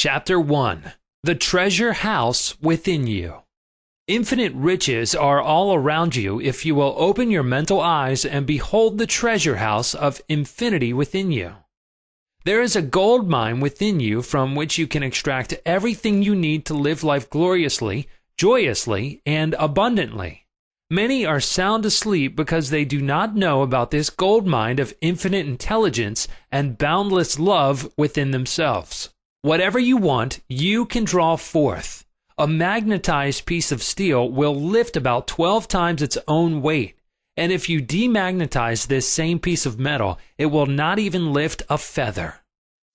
Chapter 1 The Treasure House Within You. Infinite riches are all around you if you will open your mental eyes and behold the treasure house of infinity within you. There is a gold mine within you from which you can extract everything you need to live life gloriously, joyously, and abundantly. Many are sound asleep because they do not know about this gold mine of infinite intelligence and boundless love within themselves. Whatever you want, you can draw forth. A magnetized piece of steel will lift about 12 times its own weight. And if you demagnetize this same piece of metal, it will not even lift a feather.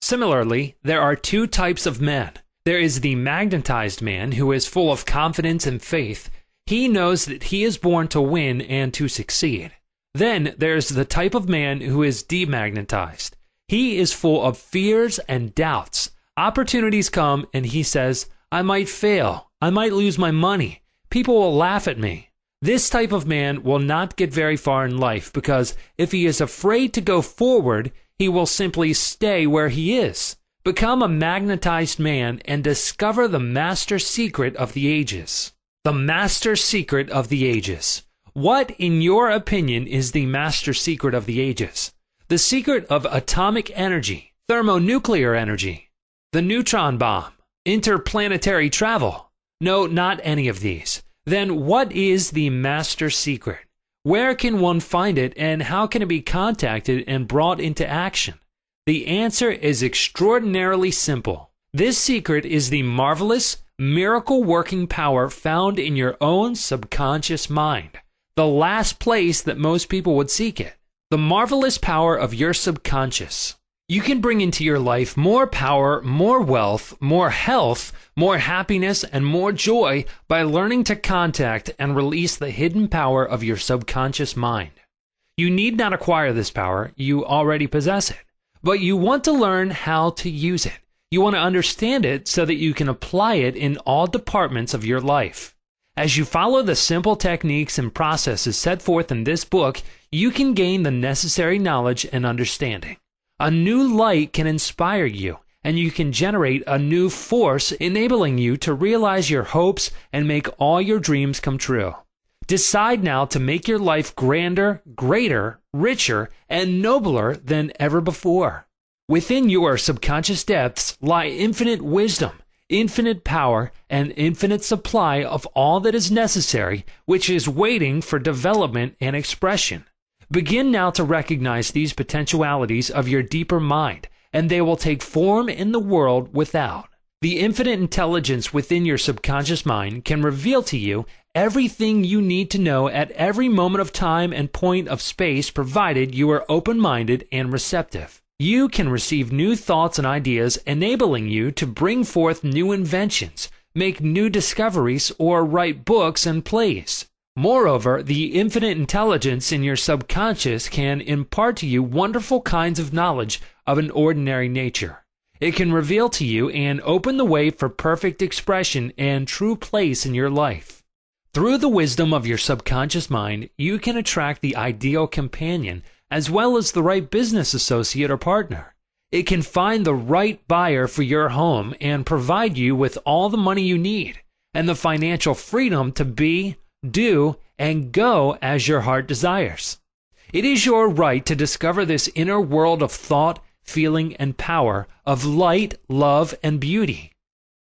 Similarly, there are two types of men. There is the magnetized man who is full of confidence and faith. He knows that he is born to win and to succeed. Then there's the type of man who is demagnetized. He is full of fears and doubts. Opportunities come and he says, I might fail. I might lose my money. People will laugh at me. This type of man will not get very far in life because if he is afraid to go forward, he will simply stay where he is. Become a magnetized man and discover the master secret of the ages. The master secret of the ages. What, in your opinion, is the master secret of the ages? The secret of atomic energy, thermonuclear energy, the neutron bomb, interplanetary travel. No, not any of these. Then what is the master secret? Where can one find it and how can it be contacted and brought into action? The answer is extraordinarily simple. This secret is the marvelous, miracle working power found in your own subconscious mind, the last place that most people would seek it. The marvelous power of your subconscious. You can bring into your life more power, more wealth, more health, more happiness, and more joy by learning to contact and release the hidden power of your subconscious mind. You need not acquire this power, you already possess it. But you want to learn how to use it. You want to understand it so that you can apply it in all departments of your life. As you follow the simple techniques and processes set forth in this book, you can gain the necessary knowledge and understanding. A new light can inspire you, and you can generate a new force enabling you to realize your hopes and make all your dreams come true. Decide now to make your life grander, greater, richer, and nobler than ever before. Within your subconscious depths lie infinite wisdom, infinite power, and infinite supply of all that is necessary, which is waiting for development and expression. Begin now to recognize these potentialities of your deeper mind, and they will take form in the world without. The infinite intelligence within your subconscious mind can reveal to you everything you need to know at every moment of time and point of space, provided you are open minded and receptive. You can receive new thoughts and ideas, enabling you to bring forth new inventions, make new discoveries, or write books and plays. Moreover, the infinite intelligence in your subconscious can impart to you wonderful kinds of knowledge of an ordinary nature. It can reveal to you and open the way for perfect expression and true place in your life. Through the wisdom of your subconscious mind, you can attract the ideal companion as well as the right business associate or partner. It can find the right buyer for your home and provide you with all the money you need and the financial freedom to be, do, and go as your heart desires. It is your right to discover this inner world of thought, feeling, and power, of light, love, and beauty.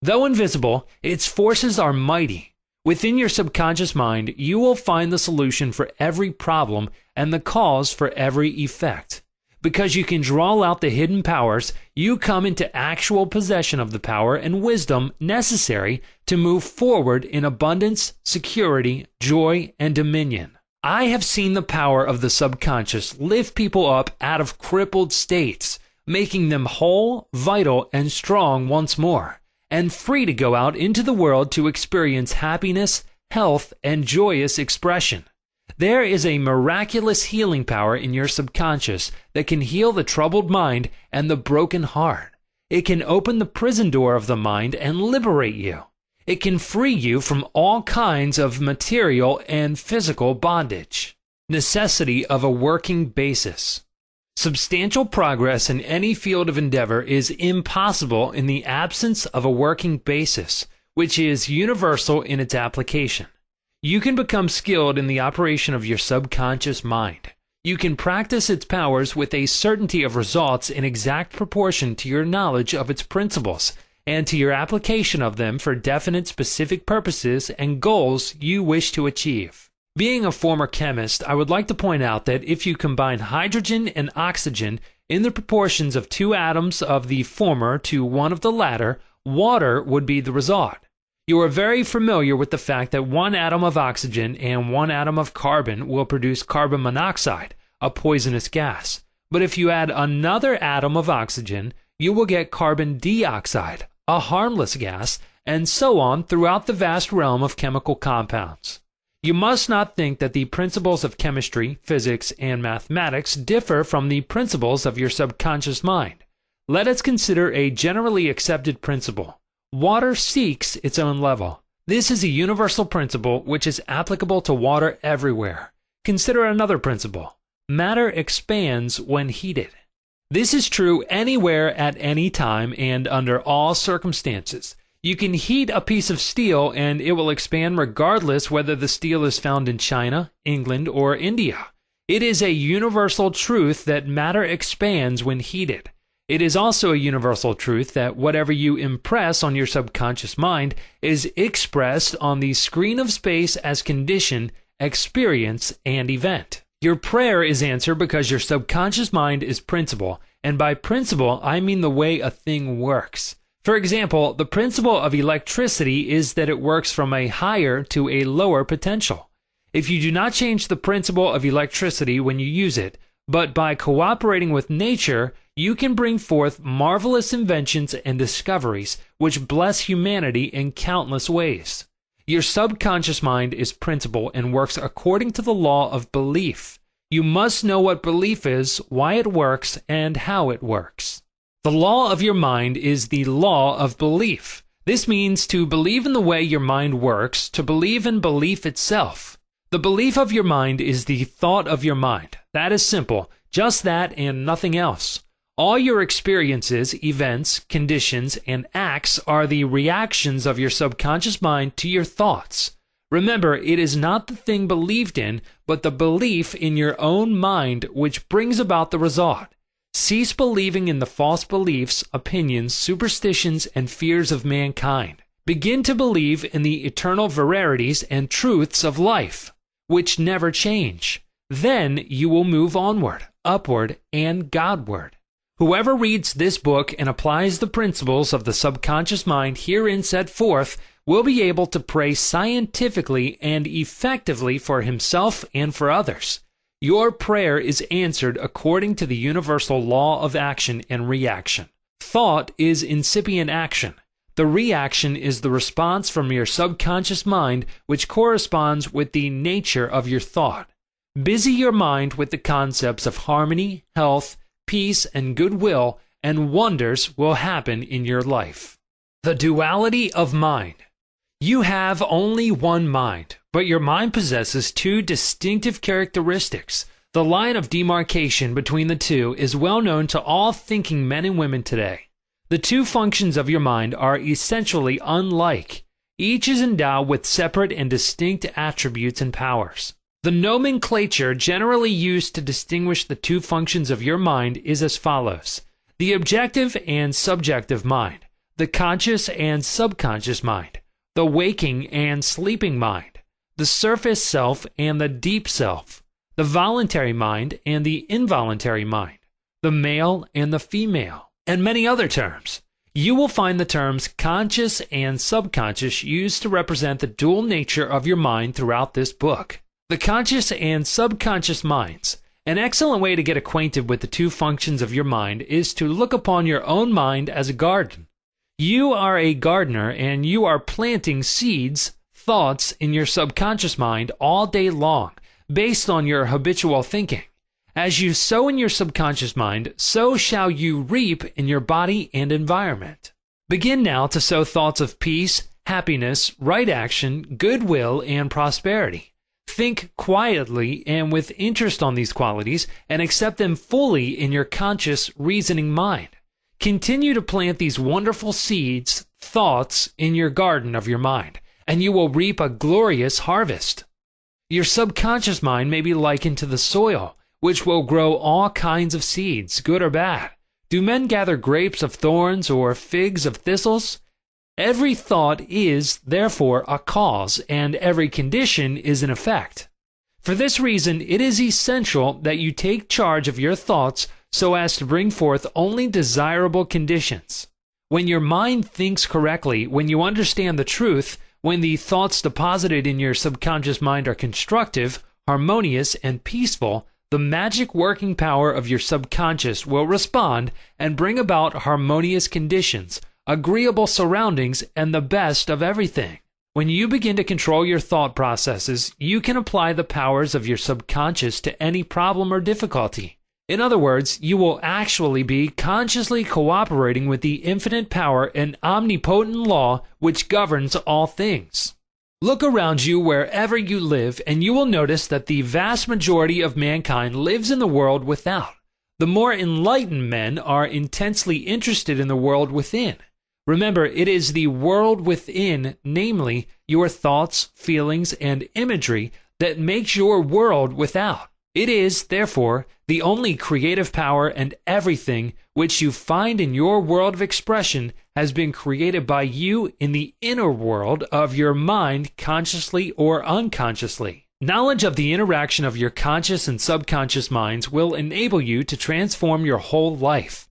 Though invisible, its forces are mighty. Within your subconscious mind, you will find the solution for every problem and the cause for every effect. Because you can draw out the hidden powers, you come into actual possession of the power and wisdom necessary to move forward in abundance, security, joy, and dominion. I have seen the power of the subconscious lift people up out of crippled states, making them whole, vital, and strong once more, and free to go out into the world to experience happiness, health, and joyous expression. There is a miraculous healing power in your subconscious that can heal the troubled mind and the broken heart. It can open the prison door of the mind and liberate you. It can free you from all kinds of material and physical bondage. Necessity of a working basis. Substantial progress in any field of endeavor is impossible in the absence of a working basis, which is universal in its application. You can become skilled in the operation of your subconscious mind. You can practice its powers with a certainty of results in exact proportion to your knowledge of its principles and to your application of them for definite specific purposes and goals you wish to achieve. Being a former chemist, I would like to point out that if you combine hydrogen and oxygen in the proportions of two atoms of the former to one of the latter, water would be the result. You are very familiar with the fact that one atom of oxygen and one atom of carbon will produce carbon monoxide, a poisonous gas. But if you add another atom of oxygen, you will get carbon dioxide, a harmless gas, and so on throughout the vast realm of chemical compounds. You must not think that the principles of chemistry, physics, and mathematics differ from the principles of your subconscious mind. Let us consider a generally accepted principle. Water seeks its own level. This is a universal principle which is applicable to water everywhere. Consider another principle. Matter expands when heated. This is true anywhere at any time and under all circumstances. You can heat a piece of steel and it will expand regardless whether the steel is found in China, England, or India. It is a universal truth that matter expands when heated. It is also a universal truth that whatever you impress on your subconscious mind is expressed on the screen of space as condition, experience, and event. Your prayer is answered because your subconscious mind is principle, and by principle I mean the way a thing works. For example, the principle of electricity is that it works from a higher to a lower potential. If you do not change the principle of electricity when you use it, but by cooperating with nature, you can bring forth marvelous inventions and discoveries which bless humanity in countless ways. Your subconscious mind is principle and works according to the law of belief. You must know what belief is, why it works, and how it works. The law of your mind is the law of belief. This means to believe in the way your mind works, to believe in belief itself. The belief of your mind is the thought of your mind. That is simple, just that and nothing else. All your experiences, events, conditions, and acts are the reactions of your subconscious mind to your thoughts. Remember, it is not the thing believed in, but the belief in your own mind which brings about the result. Cease believing in the false beliefs, opinions, superstitions, and fears of mankind. Begin to believe in the eternal verities and truths of life, which never change. Then you will move onward, upward, and Godward. Whoever reads this book and applies the principles of the subconscious mind herein set forth will be able to pray scientifically and effectively for himself and for others. Your prayer is answered according to the universal law of action and reaction. Thought is incipient action. The reaction is the response from your subconscious mind, which corresponds with the nature of your thought. Busy your mind with the concepts of harmony, health, peace, and goodwill, and wonders will happen in your life. The duality of mind. You have only one mind, but your mind possesses two distinctive characteristics. The line of demarcation between the two is well known to all thinking men and women today. The two functions of your mind are essentially unlike. Each is endowed with separate and distinct attributes and powers. The nomenclature generally used to distinguish the two functions of your mind is as follows. The objective and subjective mind, the conscious and subconscious mind. The waking and sleeping mind, the surface self and the deep self, the voluntary mind and the involuntary mind, the male and the female, and many other terms. You will find the terms conscious and subconscious used to represent the dual nature of your mind throughout this book. The conscious and subconscious minds. An excellent way to get acquainted with the two functions of your mind is to look upon your own mind as a garden. You are a gardener and you are planting seeds, thoughts in your subconscious mind all day long, based on your habitual thinking. As you sow in your subconscious mind, so shall you reap in your body and environment. Begin now to sow thoughts of peace, happiness, right action, goodwill, and prosperity. Think quietly and with interest on these qualities and accept them fully in your conscious, reasoning mind. Continue to plant these wonderful seeds, thoughts, in your garden of your mind, and you will reap a glorious harvest. Your subconscious mind may be likened to the soil, which will grow all kinds of seeds, good or bad. Do men gather grapes of thorns or figs of thistles? Every thought is, therefore, a cause, and every condition is an effect. For this reason, it is essential that you take charge of your thoughts so as to bring forth only desirable conditions. When your mind thinks correctly, when you understand the truth, when the thoughts deposited in your subconscious mind are constructive, harmonious, and peaceful, the magic working power of your subconscious will respond and bring about harmonious conditions agreeable surroundings, and the best of everything. When you begin to control your thought processes, you can apply the powers of your subconscious to any problem or difficulty. In other words, you will actually be consciously cooperating with the infinite power and omnipotent law which governs all things. Look around you wherever you live, and you will notice that the vast majority of mankind lives in the world without. The more enlightened men are intensely interested in the world within. Remember, it is the world within, namely your thoughts, feelings, and imagery, that makes your world without. It is, therefore, the only creative power, and everything which you find in your world of expression has been created by you in the inner world of your mind, consciously or unconsciously. Knowledge of the interaction of your conscious and subconscious minds will enable you to transform your whole life.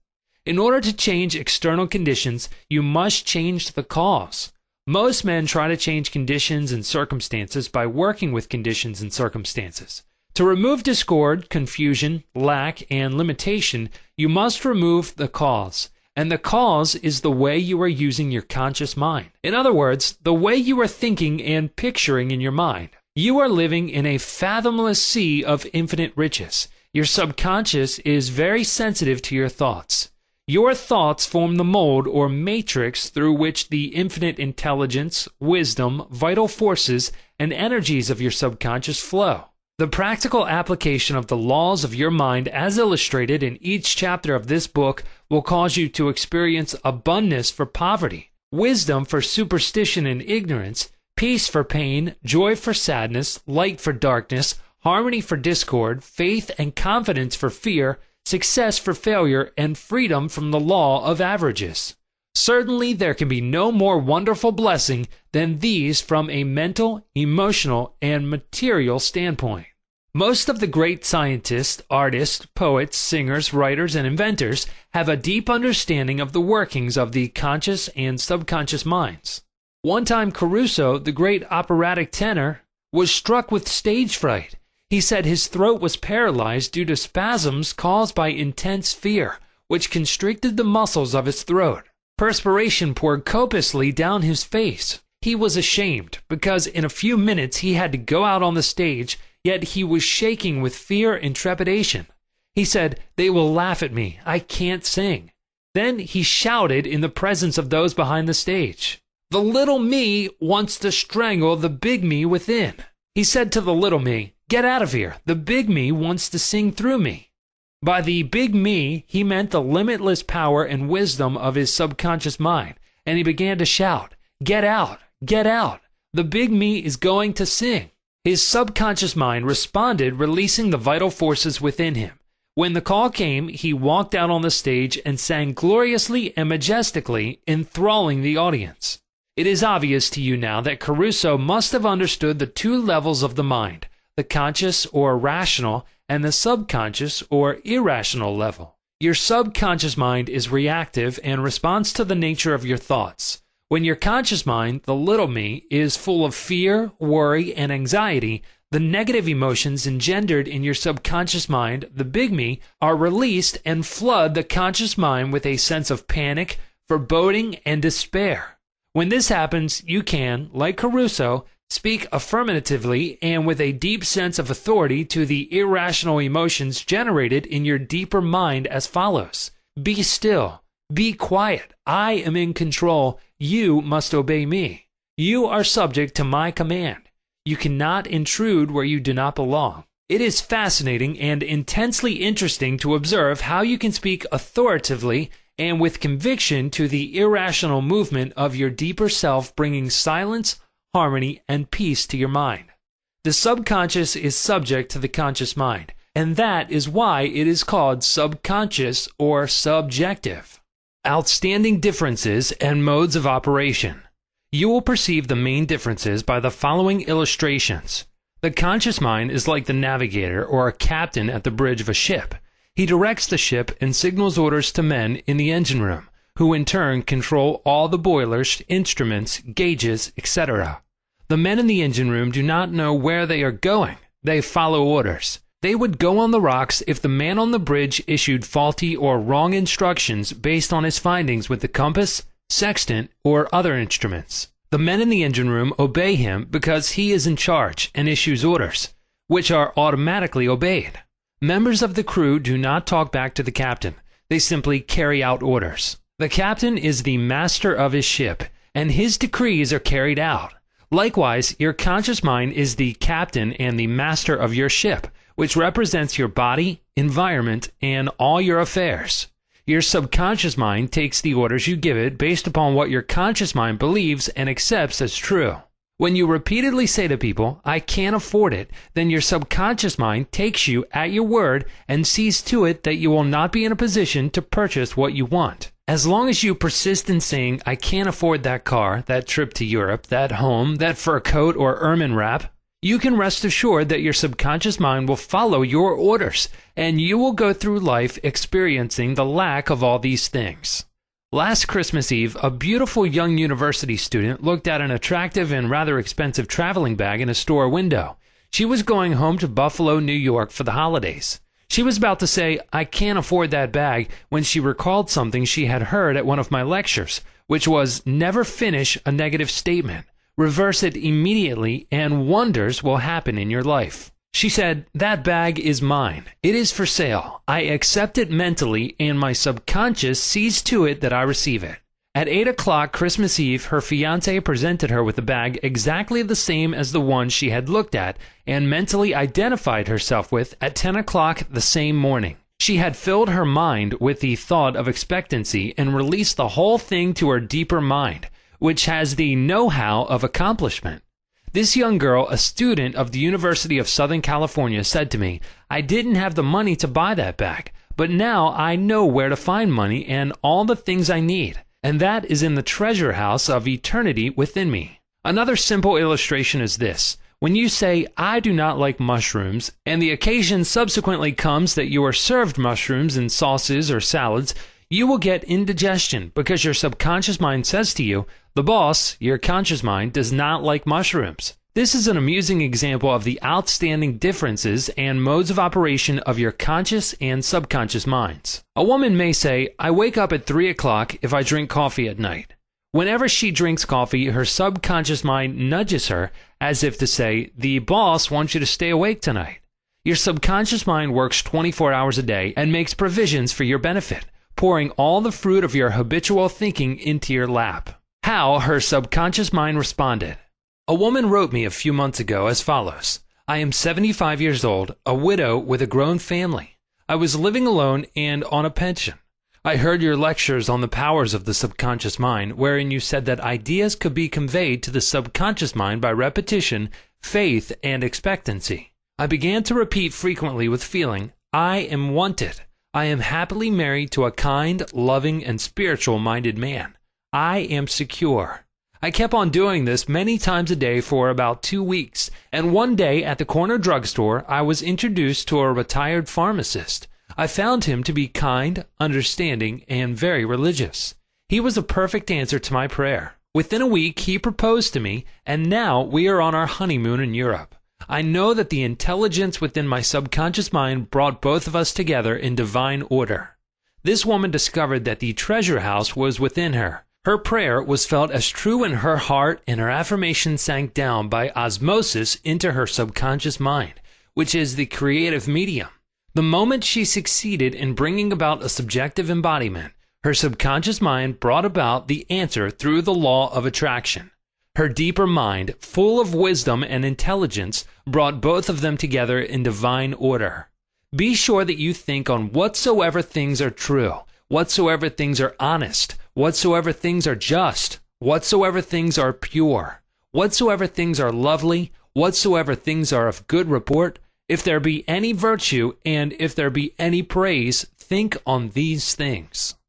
In order to change external conditions, you must change the cause. Most men try to change conditions and circumstances by working with conditions and circumstances. To remove discord, confusion, lack, and limitation, you must remove the cause. And the cause is the way you are using your conscious mind. In other words, the way you are thinking and picturing in your mind. You are living in a fathomless sea of infinite riches. Your subconscious is very sensitive to your thoughts. Your thoughts form the mold or matrix through which the infinite intelligence, wisdom, vital forces, and energies of your subconscious flow. The practical application of the laws of your mind, as illustrated in each chapter of this book, will cause you to experience abundance for poverty, wisdom for superstition and ignorance, peace for pain, joy for sadness, light for darkness, harmony for discord, faith and confidence for fear, success for failure, and freedom from the law of averages. Certainly, there can be no more wonderful blessing than these from a mental, emotional, and material standpoint. Most of the great scientists, artists, poets, singers, writers, and inventors have a deep understanding of the workings of the conscious and subconscious minds. One time, Caruso, the great operatic tenor, was struck with stage fright he said his throat was paralyzed due to spasms caused by intense fear, which constricted the muscles of his throat. Perspiration poured copiously down his face. He was ashamed because in a few minutes he had to go out on the stage, yet he was shaking with fear and trepidation. He said, They will laugh at me. I can't sing. Then he shouted in the presence of those behind the stage. The little me wants to strangle the big me within. He said to the little me, Get out of here. The big me wants to sing through me. By the big me, he meant the limitless power and wisdom of his subconscious mind, and he began to shout, Get out, get out. The big me is going to sing. His subconscious mind responded, releasing the vital forces within him. When the call came, he walked out on the stage and sang gloriously and majestically, enthralling the audience. It is obvious to you now that Caruso must have understood the two levels of the mind the conscious or rational, and the subconscious or irrational level. Your subconscious mind is reactive and responds to the nature of your thoughts. When your conscious mind, the little me, is full of fear, worry, and anxiety, the negative emotions engendered in your subconscious mind, the big me, are released and flood the conscious mind with a sense of panic, foreboding, and despair. When this happens, you can, like Caruso, Speak affirmatively and with a deep sense of authority to the irrational emotions generated in your deeper mind as follows Be still. Be quiet. I am in control. You must obey me. You are subject to my command. You cannot intrude where you do not belong. It is fascinating and intensely interesting to observe how you can speak authoritatively and with conviction to the irrational movement of your deeper self, bringing silence, harmony, and peace to your mind. The subconscious is subject to the conscious mind, and that is why it is called subconscious or subjective. Outstanding differences and modes of operation. You will perceive the main differences by the following illustrations. The conscious mind is like the navigator or a captain at the bridge of a ship. He directs the ship and signals orders to men in the engine room, who in turn control all the boilers, instruments, gauges, etc. The men in the engine room do not know where they are going. They follow orders. They would go on the rocks if the man on the bridge issued faulty or wrong instructions based on his findings with the compass, sextant, or other instruments. The men in the engine room obey him because he is in charge and issues orders, which are automatically obeyed. Members of the crew do not talk back to the captain, they simply carry out orders. The captain is the master of his ship, and his decrees are carried out. Likewise, your conscious mind is the captain and the master of your ship, which represents your body, environment, and all your affairs. Your subconscious mind takes the orders you give it based upon what your conscious mind believes and accepts as true. When you repeatedly say to people, I can't afford it, then your subconscious mind takes you at your word and sees to it that you will not be in a position to purchase what you want. As long as you persist in saying, I can't afford that car, that trip to Europe, that home, that fur coat or ermine wrap, you can rest assured that your subconscious mind will follow your orders, and you will go through life experiencing the lack of all these things. Last Christmas Eve, a beautiful young university student looked at an attractive and rather expensive traveling bag in a store window. She was going home to Buffalo, New York for the holidays. She was about to say, I can't afford that bag, when she recalled something she had heard at one of my lectures, which was never finish a negative statement reverse it immediately, and wonders will happen in your life. She said, That bag is mine. It is for sale. I accept it mentally, and my subconscious sees to it that I receive it. At 8 o'clock Christmas Eve, her fiance presented her with a bag exactly the same as the one she had looked at and mentally identified herself with at 10 o'clock the same morning. She had filled her mind with the thought of expectancy and released the whole thing to her deeper mind which has the know how of accomplishment. This young girl, a student of the University of Southern California, said to me, I didn't have the money to buy that bag, but now I know where to find money and all the things I need, and that is in the treasure house of eternity within me. Another simple illustration is this. When you say, I do not like mushrooms, and the occasion subsequently comes that you are served mushrooms in sauces or salads, you will get indigestion because your subconscious mind says to you, the boss, your conscious mind, does not like mushrooms. This is an amusing example of the outstanding differences and modes of operation of your conscious and subconscious minds. A woman may say, I wake up at 3 o'clock if I drink coffee at night. Whenever she drinks coffee, her subconscious mind nudges her as if to say, The boss wants you to stay awake tonight. Your subconscious mind works 24 hours a day and makes provisions for your benefit, pouring all the fruit of your habitual thinking into your lap. How her subconscious mind responded. A woman wrote me a few months ago as follows I am 75 years old, a widow with a grown family. I was living alone and on a pension. I heard your lectures on the powers of the subconscious mind, wherein you said that ideas could be conveyed to the subconscious mind by repetition, faith, and expectancy. I began to repeat frequently with feeling, I am wanted. I am happily married to a kind, loving, and spiritual minded man. I am secure. I kept on doing this many times a day for about two weeks, and one day at the corner drugstore I was introduced to a retired pharmacist. I found him to be kind, understanding, and very religious. He was a perfect answer to my prayer. Within a week he proposed to me, and now we are on our honeymoon in Europe. I know that the intelligence within my subconscious mind brought both of us together in divine order. This woman discovered that the treasure house was within her. Her prayer was felt as true in her heart, and her affirmation sank down by osmosis into her subconscious mind, which is the creative medium. The moment she succeeded in bringing about a subjective embodiment, her subconscious mind brought about the answer through the law of attraction. Her deeper mind, full of wisdom and intelligence, brought both of them together in divine order. Be sure that you think on whatsoever things are true, whatsoever things are honest, whatsoever things are just, whatsoever things are pure, whatsoever things are lovely, whatsoever things are of good report, if there be any virtue and if there be any praise, think on these things.